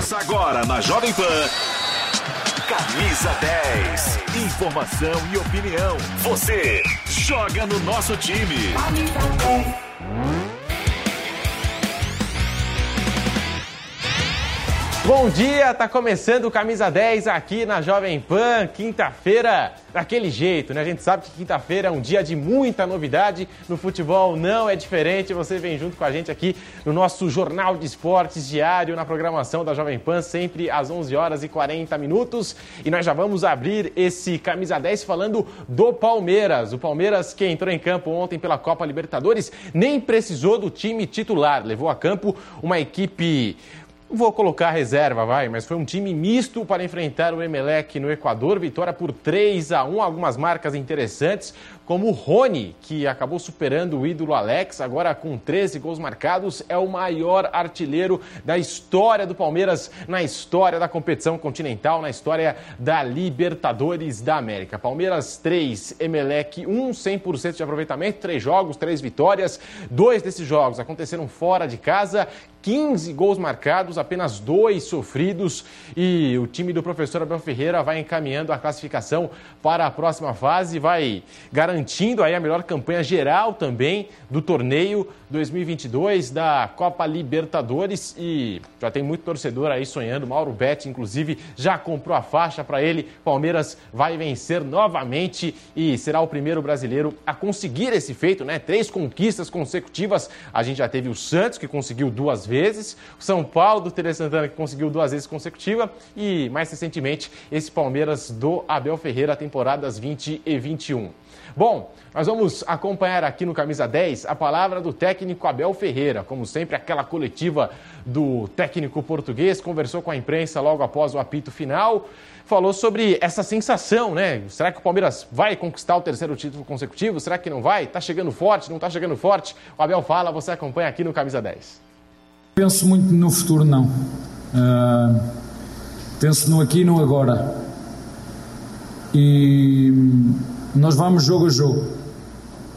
Começa agora na Jovem Pan. Camisa 10. Informação e opinião. Você joga no nosso time. Bom dia, tá começando o Camisa 10 aqui na Jovem Pan, quinta-feira, daquele jeito, né? A gente sabe que quinta-feira é um dia de muita novidade, no futebol não é diferente, você vem junto com a gente aqui no nosso Jornal de Esportes diário, na programação da Jovem Pan, sempre às 11 horas e 40 minutos, e nós já vamos abrir esse Camisa 10 falando do Palmeiras, o Palmeiras que entrou em campo ontem pela Copa Libertadores, nem precisou do time titular, levou a campo uma equipe Vou colocar reserva, vai, mas foi um time misto para enfrentar o Emelec no Equador. Vitória por 3 a 1, algumas marcas interessantes como o Rony, que acabou superando o ídolo Alex, agora com 13 gols marcados, é o maior artilheiro da história do Palmeiras, na história da competição continental, na história da Libertadores da América. Palmeiras 3, Emelec 1, 100% de aproveitamento, três jogos, três vitórias. Dois desses jogos aconteceram fora de casa, 15 gols marcados, apenas dois sofridos e o time do professor Abel Ferreira vai encaminhando a classificação para a próxima fase, vai garantir garantindo aí a melhor campanha geral também do torneio 2022 da Copa Libertadores e já tem muito torcedor aí sonhando. Mauro Betti, inclusive, já comprou a faixa para ele. Palmeiras vai vencer novamente e será o primeiro brasileiro a conseguir esse feito, né? Três conquistas consecutivas. A gente já teve o Santos, que conseguiu duas vezes, o São Paulo do Tere Santana, que conseguiu duas vezes consecutiva e, mais recentemente, esse Palmeiras do Abel Ferreira, temporadas 20 e 21. Bom, nós vamos acompanhar aqui no Camisa 10 a palavra do técnico Abel Ferreira. Como sempre, aquela coletiva do técnico português conversou com a imprensa logo após o apito final. Falou sobre essa sensação, né? Será que o Palmeiras vai conquistar o terceiro título consecutivo? Será que não vai? Tá chegando forte? Não tá chegando forte? O Abel fala, você acompanha aqui no Camisa 10. Penso muito no futuro, não. Uh, penso no aqui e no agora. E nós vamos jogo a jogo.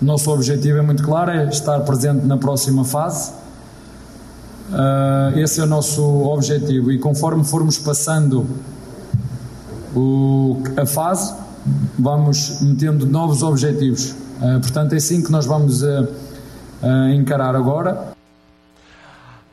Nosso objetivo é muito claro, é estar presente na próxima fase. Uh, esse é o nosso objetivo e conforme formos passando o, a fase, vamos metendo novos objetivos. Uh, portanto, é assim que nós vamos uh, encarar agora.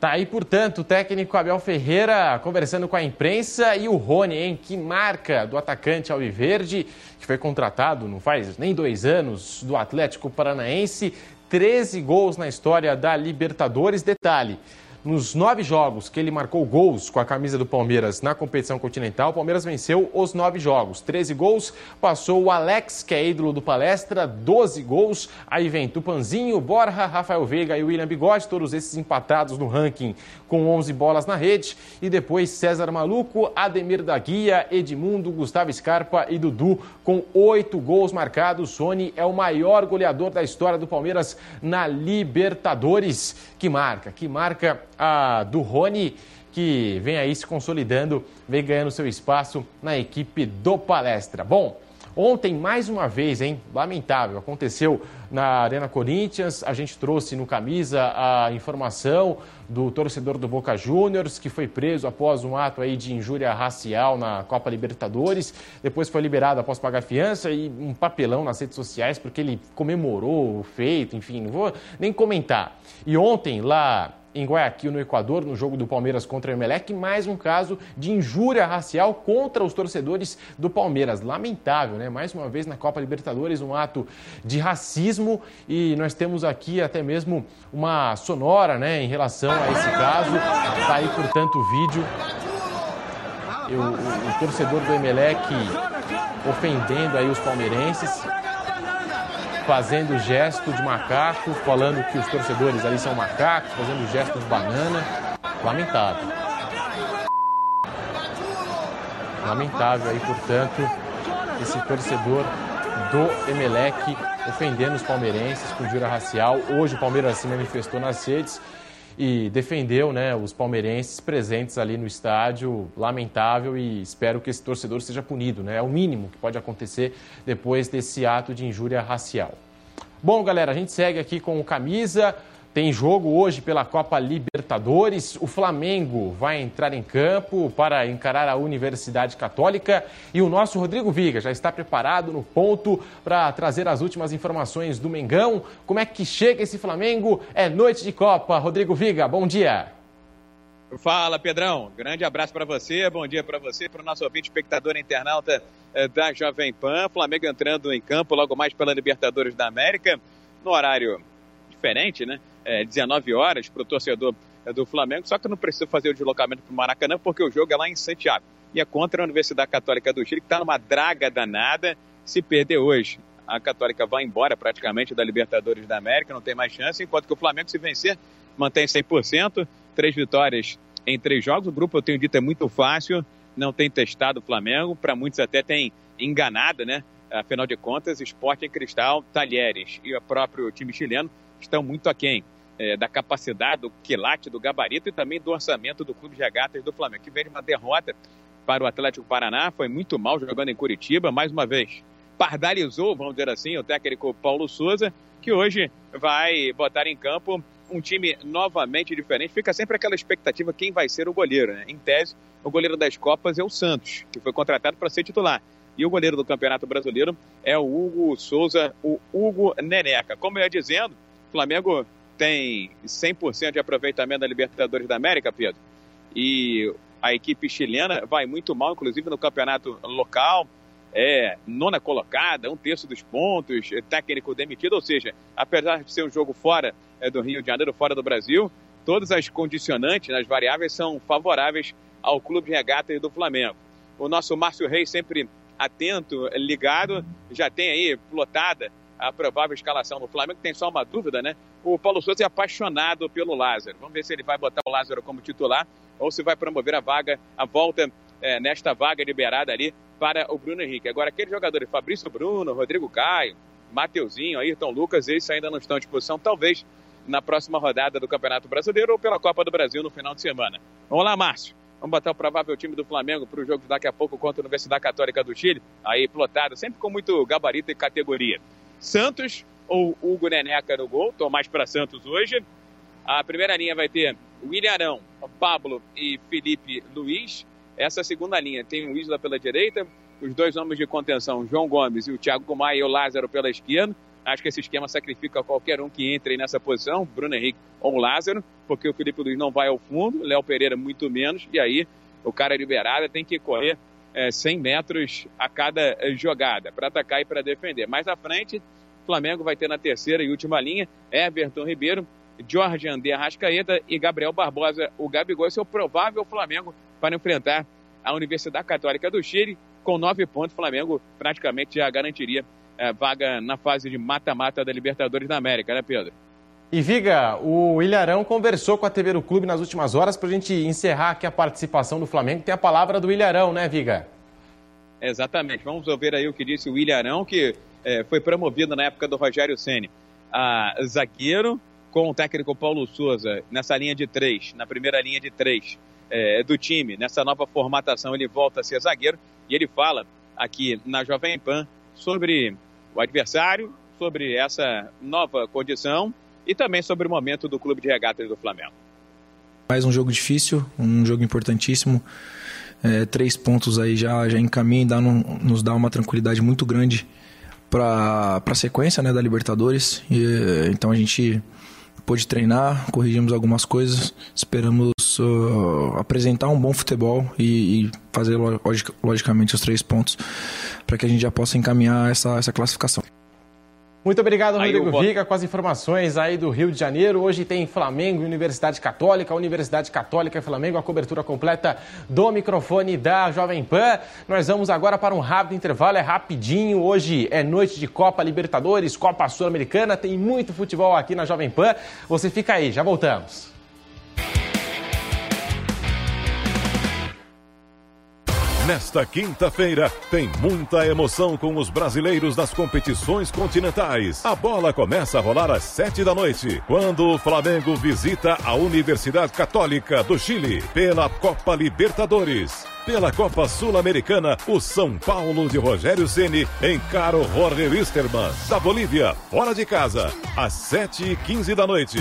Tá aí, portanto, o técnico Abel Ferreira conversando com a imprensa e o Rony, hein? Que marca do atacante Alviverde, que foi contratado não faz nem dois anos do Atlético Paranaense. 13 gols na história da Libertadores. Detalhe. Nos nove jogos que ele marcou gols com a camisa do Palmeiras na competição continental, o Palmeiras venceu os nove jogos. 13 gols, passou o Alex, que é ídolo do palestra, 12 gols. Aí vem Tupanzinho, Borja, Rafael Veiga e William Bigode, todos esses empatados no ranking com 11 bolas na rede. E depois César Maluco, Ademir da Guia, Edmundo, Gustavo Scarpa e Dudu com oito gols marcados. Sony é o maior goleador da história do Palmeiras na Libertadores. Que marca, que marca a do Rony, que vem aí se consolidando, vem ganhando seu espaço na equipe do Palestra. Bom, Ontem, mais uma vez, hein? Lamentável. Aconteceu na Arena Corinthians. A gente trouxe no camisa a informação do torcedor do Boca Juniors, que foi preso após um ato aí de injúria racial na Copa Libertadores. Depois foi liberado após pagar fiança e um papelão nas redes sociais, porque ele comemorou o feito, enfim, não vou nem comentar. E ontem, lá em Guayaquil, no Equador, no jogo do Palmeiras contra o Emelec, mais um caso de injúria racial contra os torcedores do Palmeiras. Lamentável, né? Mais uma vez na Copa Libertadores, um ato de racismo e nós temos aqui até mesmo uma sonora, né, em relação a esse caso. Está aí, portanto, o vídeo. Eu, o, o torcedor do Emelec ofendendo aí os palmeirenses fazendo gesto de macaco, falando que os torcedores ali são macacos, fazendo gesto de banana. Lamentável. Lamentável aí, portanto, esse torcedor do Emelec ofendendo os palmeirenses com jura racial. Hoje o Palmeiras se manifestou nas redes e defendeu né, os palmeirenses presentes ali no estádio. Lamentável e espero que esse torcedor seja punido. Né? É o mínimo que pode acontecer depois desse ato de injúria racial. Bom, galera, a gente segue aqui com o camisa Tem jogo hoje pela Copa Libertadores. O Flamengo vai entrar em campo para encarar a Universidade Católica. E o nosso Rodrigo Viga já está preparado no ponto para trazer as últimas informações do Mengão. Como é que chega esse Flamengo? É noite de Copa. Rodrigo Viga, bom dia. Fala, Pedrão. Grande abraço para você, bom dia para você, para o nosso ouvinte espectador internauta eh, da Jovem Pan. Flamengo entrando em campo logo mais pela Libertadores da América, no horário diferente, né? é, 19 horas para o torcedor é, do Flamengo, só que não precisa fazer o deslocamento para o Maracanã, porque o jogo é lá em Santiago. E é contra a Universidade Católica do Chile, que está numa draga danada. Se perder hoje, a Católica vai embora praticamente da Libertadores da América, não tem mais chance, enquanto que o Flamengo, se vencer, mantém 100%, três vitórias em três jogos. O grupo, eu tenho dito, é muito fácil, não tem testado o Flamengo, para muitos até tem enganado, né? Afinal de contas, Esporte em Cristal, Talheres e o próprio time chileno estão muito aquém é, da capacidade, do quilate, do gabarito e também do orçamento do Clube de Regatas do Flamengo, que veio de uma derrota para o Atlético Paraná, foi muito mal jogando em Curitiba, mais uma vez. Pardalizou, vamos dizer assim, o técnico Paulo Souza, que hoje vai botar em campo um time novamente diferente. Fica sempre aquela expectativa quem vai ser o goleiro. Né? Em tese, o goleiro das Copas é o Santos, que foi contratado para ser titular. E o goleiro do Campeonato Brasileiro é o Hugo Souza, o Hugo Neneca. Como eu ia dizendo, Flamengo tem 100% de aproveitamento da Libertadores da América, Pedro. E a equipe chilena vai muito mal, inclusive no campeonato local. É nona colocada, um terço dos pontos, é técnico demitido. Ou seja, apesar de ser um jogo fora é, do Rio de Janeiro, fora do Brasil, todas as condicionantes, as variáveis são favoráveis ao clube de regatas do Flamengo. O nosso Márcio Reis sempre atento, ligado, já tem aí plotada a provável escalação do Flamengo. Tem só uma dúvida, né? O Paulo Souza é apaixonado pelo Lázaro. Vamos ver se ele vai botar o Lázaro como titular ou se vai promover a vaga, a volta é, nesta vaga liberada ali para o Bruno Henrique. Agora, aqueles jogadores, Fabrício Bruno, Rodrigo Caio, Mateuzinho, Ayrton Lucas, esses ainda não estão à disposição, talvez na próxima rodada do Campeonato Brasileiro ou pela Copa do Brasil no final de semana. Vamos lá, Márcio. Vamos botar o provável time do Flamengo para o jogo daqui a pouco contra a Universidade Católica do Chile. Aí, plotado, sempre com muito gabarito e categoria. Santos ou Hugo Neneca no gol, mais para Santos hoje. A primeira linha vai ter William Arão, Pablo e Felipe Luiz. Essa segunda linha tem o Isla pela direita, os dois homens de contenção, João Gomes e o Thiago Maia e o Lázaro pela esquerda. Acho que esse esquema sacrifica qualquer um que entre nessa posição, Bruno Henrique ou Lázaro, porque o Felipe Luiz não vai ao fundo, Léo Pereira muito menos, e aí o cara liberado tem que correr é, 100 metros a cada jogada para atacar e para defender. Mais à frente, o Flamengo vai ter na terceira e última linha Everton Ribeiro, Jorge André Arrascaeta e Gabriel Barbosa. O Gabigol é o provável Flamengo para enfrentar a Universidade Católica do Chile. Com nove pontos, o Flamengo praticamente já garantiria é, vaga na fase de mata-mata da Libertadores da América, né, Pedro? E Viga, o Ilharão conversou com a TV do Clube nas últimas horas para a gente encerrar aqui a participação do Flamengo. Tem a palavra do Ilharão, né, Viga? Exatamente. Vamos ouvir aí o que disse o Ilharão, que é, foi promovido na época do Rogério Ceni a zagueiro com o técnico Paulo Souza nessa linha de três, na primeira linha de três é, do time. Nessa nova formatação, ele volta a ser zagueiro e ele fala aqui na Jovem Pan sobre o adversário, sobre essa nova condição e também sobre o momento do clube de regatas do Flamengo. Mais um jogo difícil, um jogo importantíssimo. É, três pontos aí já, já encaminha e dá, nos dá uma tranquilidade muito grande para a sequência né, da Libertadores. E, então a gente pôde treinar, corrigimos algumas coisas, esperamos uh, apresentar um bom futebol e, e fazer logicamente os três pontos para que a gente já possa encaminhar essa, essa classificação. Muito obrigado, Rodrigo Viga, com as informações aí do Rio de Janeiro. Hoje tem Flamengo e Universidade Católica, Universidade Católica e Flamengo, a cobertura completa do microfone da Jovem Pan. Nós vamos agora para um rápido intervalo, é rapidinho. Hoje é noite de Copa Libertadores, Copa Sul-Americana, tem muito futebol aqui na Jovem Pan. Você fica aí, já voltamos. Nesta quinta-feira, tem muita emoção com os brasileiros das competições continentais. A bola começa a rolar às sete da noite, quando o Flamengo visita a Universidade Católica do Chile pela Copa Libertadores. Pela Copa Sul-Americana, o São Paulo de Rogério Ceni encara o Jorge Wisterman, da Bolívia, fora de casa, às 7h15 da noite.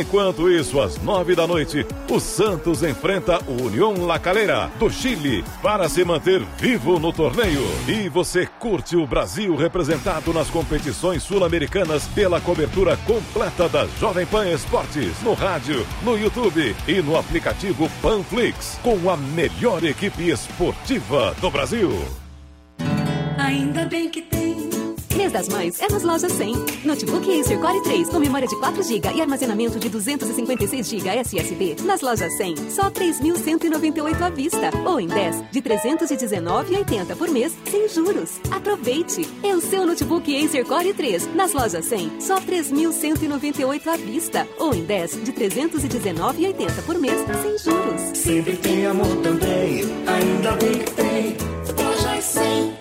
Enquanto isso, às 9 da noite, o Santos enfrenta o União La Calera, do Chile, para se manter vivo no torneio. E você curte o Brasil representado nas competições sul-americanas pela cobertura completa da Jovem Pan Esportes, no rádio, no YouTube e no aplicativo Panflix, com a melhor equipe esportiva do Brasil. Ainda bem que tem. Mês das Mães é nas lojas 100. Notebook Acer Core 3 com memória de 4 GB e armazenamento de 256 GB SSD. Nas lojas 100, só 3.198 à vista. Ou em 10 de 319,80 por mês, sem juros. Aproveite! É o seu notebook Acer Core 3. Nas lojas 100, só 3.198 à vista. Ou em 10 de 319,80 por mês, sem juros. Sempre tem amor também. Ainda bem que tem. Lojas 100.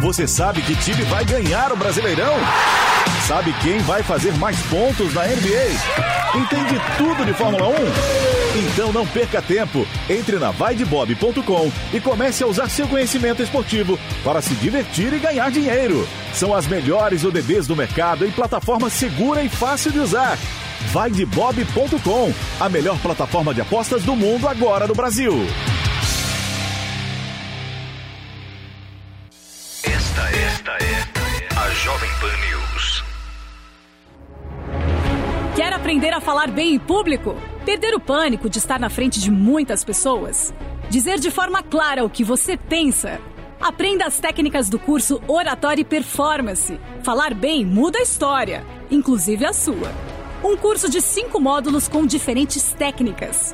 Você sabe que time vai ganhar o Brasileirão? Sabe quem vai fazer mais pontos na NBA? Entende tudo de Fórmula 1? Então não perca tempo. Entre na vaidebob.com e comece a usar seu conhecimento esportivo para se divertir e ganhar dinheiro. São as melhores ODBs do mercado em plataforma segura e fácil de usar. Vaidebob.com, a melhor plataforma de apostas do mundo agora no Brasil. Aprender a falar bem em público? Perder o pânico de estar na frente de muitas pessoas? Dizer de forma clara o que você pensa? Aprenda as técnicas do curso Oratória e Performance. Falar bem muda a história, inclusive a sua. Um curso de cinco módulos com diferentes técnicas: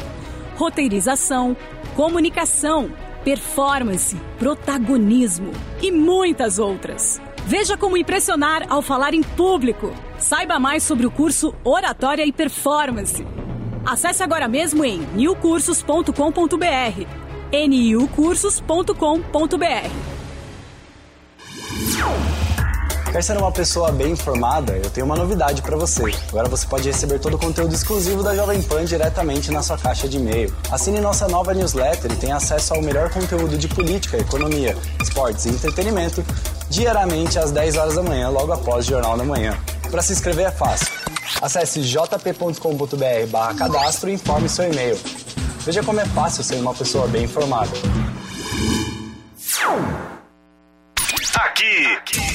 roteirização, comunicação, performance, protagonismo e muitas outras. Veja como impressionar ao falar em público. Saiba mais sobre o curso Oratória e Performance. Acesse agora mesmo em newcursos.com.br. niucursos.com.br. Quer ser uma pessoa bem informada? Eu tenho uma novidade para você. Agora você pode receber todo o conteúdo exclusivo da Jovem Pan diretamente na sua caixa de e-mail. Assine nossa nova newsletter e tenha acesso ao melhor conteúdo de política, economia, esportes e entretenimento diariamente às 10 horas da manhã, logo após o Jornal da Manhã. Para se inscrever é fácil. Acesse jp.com.br barra cadastro e informe seu e-mail. Veja como é fácil ser uma pessoa bem informada. Aqui,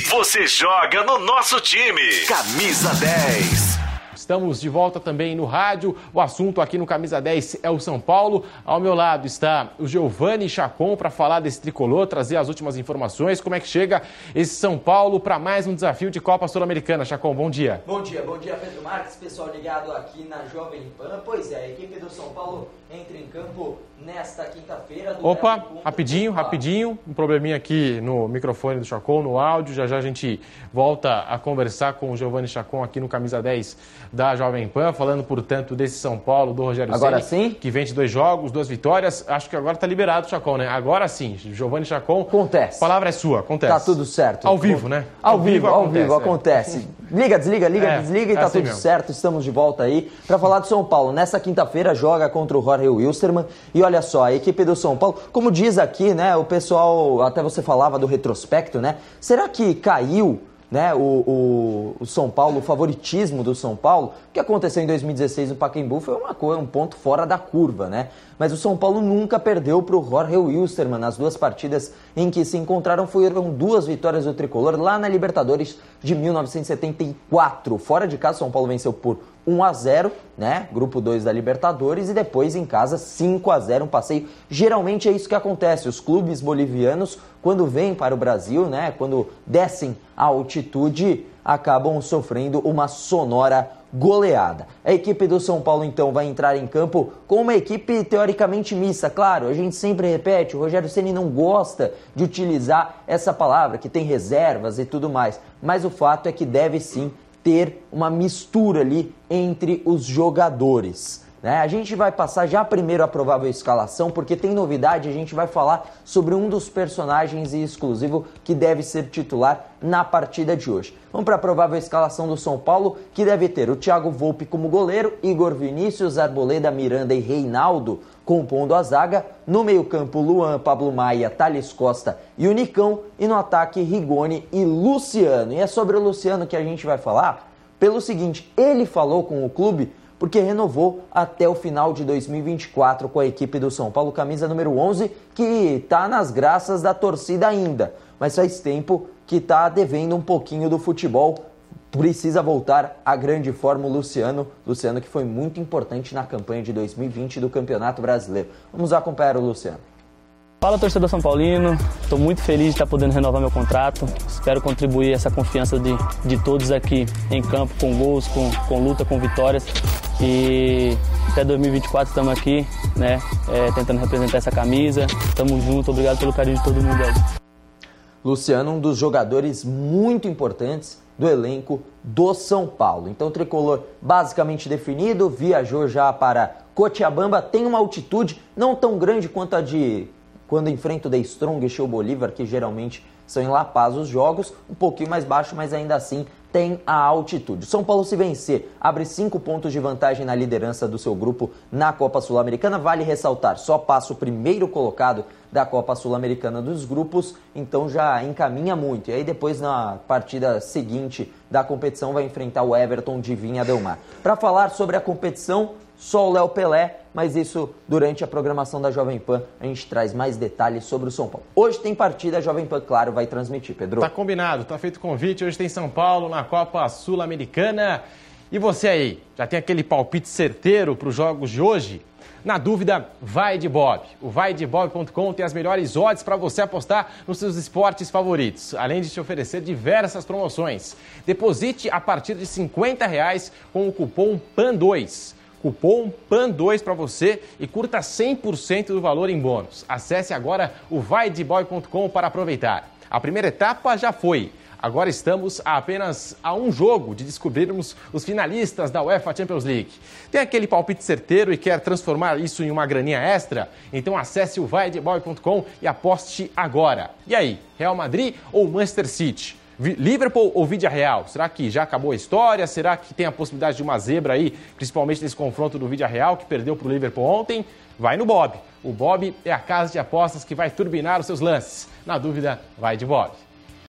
você joga no nosso time. Camisa 10. Estamos de volta também no rádio. O assunto aqui no Camisa 10 é o São Paulo. Ao meu lado está o Giovanni Chacon para falar desse tricolor, trazer as últimas informações. Como é que chega esse São Paulo para mais um desafio de Copa Sul-Americana? Chacon, bom dia. Bom dia, bom dia Pedro Marques, pessoal ligado aqui na Jovem Pan. Pois é, a equipe do São Paulo entra em campo nesta quinta-feira. Opa, rapidinho, rapidinho. Um probleminha aqui no microfone do Chacon, no áudio. Já já a gente volta a conversar com o Giovanni Chacon aqui no Camisa 10 da Jovem Pan, falando, portanto, desse São Paulo do Rogério Agora Ceni, sim? que vence dois jogos, duas vitórias. Acho que agora está liberado o Chacon, né? Agora sim, Giovanni Chacon. Acontece. A palavra é sua, acontece. Tá tudo certo. Ao vivo, né? Ao, vivo, ao vivo, é. Liga, desliga, liga, É, desliga e é tá assim tudo mesmo. certo. Estamos de volta aí para falar do São Paulo. Nessa quinta-feira joga contra o Jorge Wilstermann. E olha só, a equipe do São Paulo, como diz aqui, né? O pessoal, até você falava do retrospecto, né? Será que caiu né, o, o, o São Paulo, o favoritismo do São Paulo? O que aconteceu em 2016 no Pacaembu foi uma coisa, um ponto fora da curva, né? Mas o São Paulo nunca perdeu para o Jorge Wilstermann. Nas duas partidas em que se encontraram foram duas vitórias do Tricolor lá na Libertadores de 1974. Fora de casa, São Paulo venceu por 1 a 0, né? Grupo 2 da Libertadores e depois em casa 5 a 0, um passeio. Geralmente é isso que acontece. Os clubes bolivianos, quando vêm para o Brasil, né, quando descem a altitude, acabam sofrendo uma sonora goleada. A equipe do São Paulo então vai entrar em campo com uma equipe teoricamente mista. Claro, a gente sempre repete, o Rogério Ceni não gosta de utilizar essa palavra que tem reservas e tudo mais, mas o fato é que deve sim ter uma mistura ali entre os jogadores. Né? A gente vai passar já primeiro a provável escalação, porque tem novidade, a gente vai falar sobre um dos personagens exclusivo que deve ser titular na partida de hoje. Vamos para a provável escalação do São Paulo, que deve ter o Thiago Volpe como goleiro, Igor Vinícius, Arboleda, Miranda e Reinaldo compondo a zaga. No meio-campo, Luan, Pablo Maia, Thales Costa e o Nicão. E no ataque, Rigoni e Luciano. E é sobre o Luciano que a gente vai falar pelo seguinte: ele falou com o clube porque renovou até o final de 2024 com a equipe do São Paulo, camisa número 11, que está nas graças da torcida ainda, mas faz tempo que está devendo um pouquinho do futebol. Precisa voltar à grande forma o Luciano, Luciano que foi muito importante na campanha de 2020 do Campeonato Brasileiro. Vamos acompanhar o Luciano. Fala torcedor São Paulino, estou muito feliz de estar podendo renovar meu contrato. Espero contribuir essa confiança de, de todos aqui em campo, com gols, com, com luta, com vitórias. E até 2024 estamos aqui, né, é, tentando representar essa camisa. Estamos juntos, obrigado pelo carinho de todo mundo aí. Luciano, um dos jogadores muito importantes do elenco do São Paulo. Então, o tricolor basicamente definido, viajou já para Cochabamba, tem uma altitude não tão grande quanto a de quando enfrenta o The Strong e o Bolívar, que geralmente são em La Paz os jogos, um pouquinho mais baixo, mas ainda assim tem a altitude. São Paulo, se vencer, abre cinco pontos de vantagem na liderança do seu grupo na Copa Sul-Americana. Vale ressaltar, só passa o primeiro colocado da Copa Sul-Americana dos grupos, então já encaminha muito. E aí depois na partida seguinte da competição vai enfrentar o Everton de Vinha Del Mar. Para falar sobre a competição, só o Léo Pelé, mas isso durante a programação da Jovem Pan a gente traz mais detalhes sobre o São Paulo. Hoje tem partida, a Jovem Pan, claro, vai transmitir, Pedro. Tá combinado, tá feito o convite. Hoje tem São Paulo na Copa Sul-Americana. E você aí, já tem aquele palpite certeiro para os jogos de hoje? Na dúvida, vai de Bob. O vaidebob.com tem as melhores odds para você apostar nos seus esportes favoritos, além de te oferecer diversas promoções. Deposite a partir de 50 reais com o cupom PAN2 cupom PAN2 para você e curta 100% do valor em bônus. Acesse agora o vaideboy.com para aproveitar. A primeira etapa já foi. Agora estamos a apenas a um jogo de descobrirmos os finalistas da UEFA Champions League. Tem aquele palpite certeiro e quer transformar isso em uma graninha extra? Então acesse o vaideboy.com e aposte agora. E aí, Real Madrid ou Manchester City? Liverpool ou Vídea Real? Será que já acabou a história? Será que tem a possibilidade de uma zebra aí, principalmente nesse confronto do Vídea Real, que perdeu para o Liverpool ontem? Vai no Bob. O Bob é a casa de apostas que vai turbinar os seus lances. Na dúvida, vai de Bob.